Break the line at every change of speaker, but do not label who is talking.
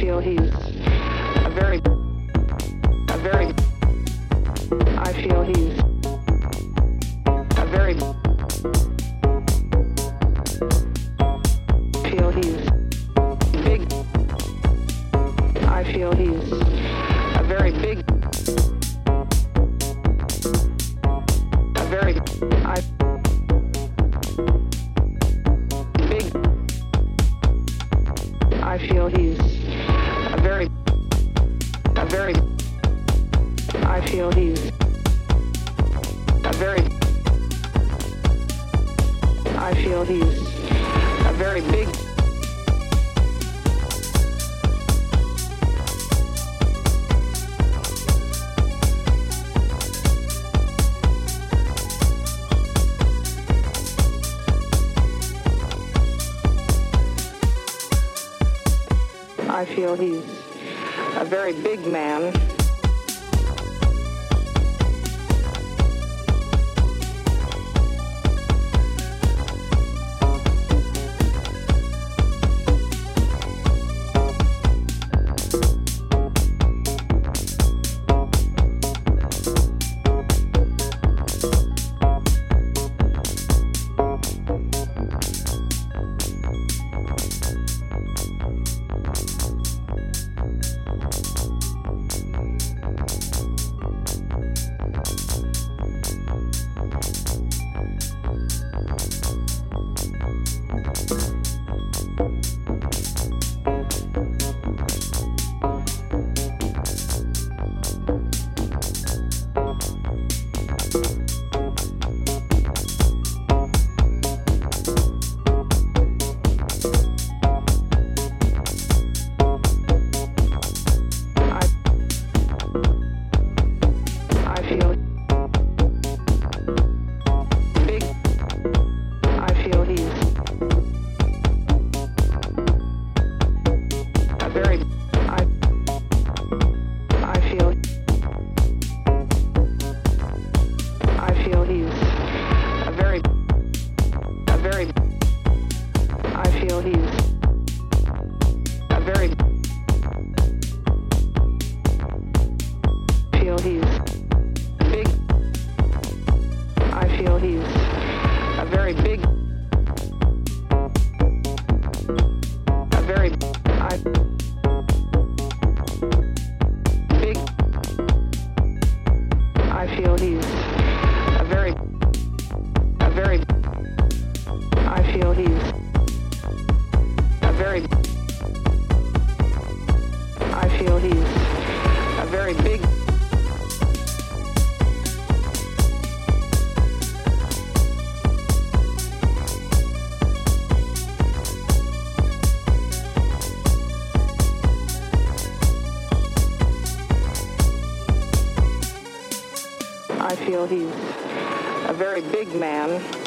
feel he's a very, a very, I feel he's a very, feel he's big, I feel he's a very big, a very, I, big, I feel he's feel he's a very I feel he's a very big. I feel he's a very big man. feel he's a very big I feel he's a very big man.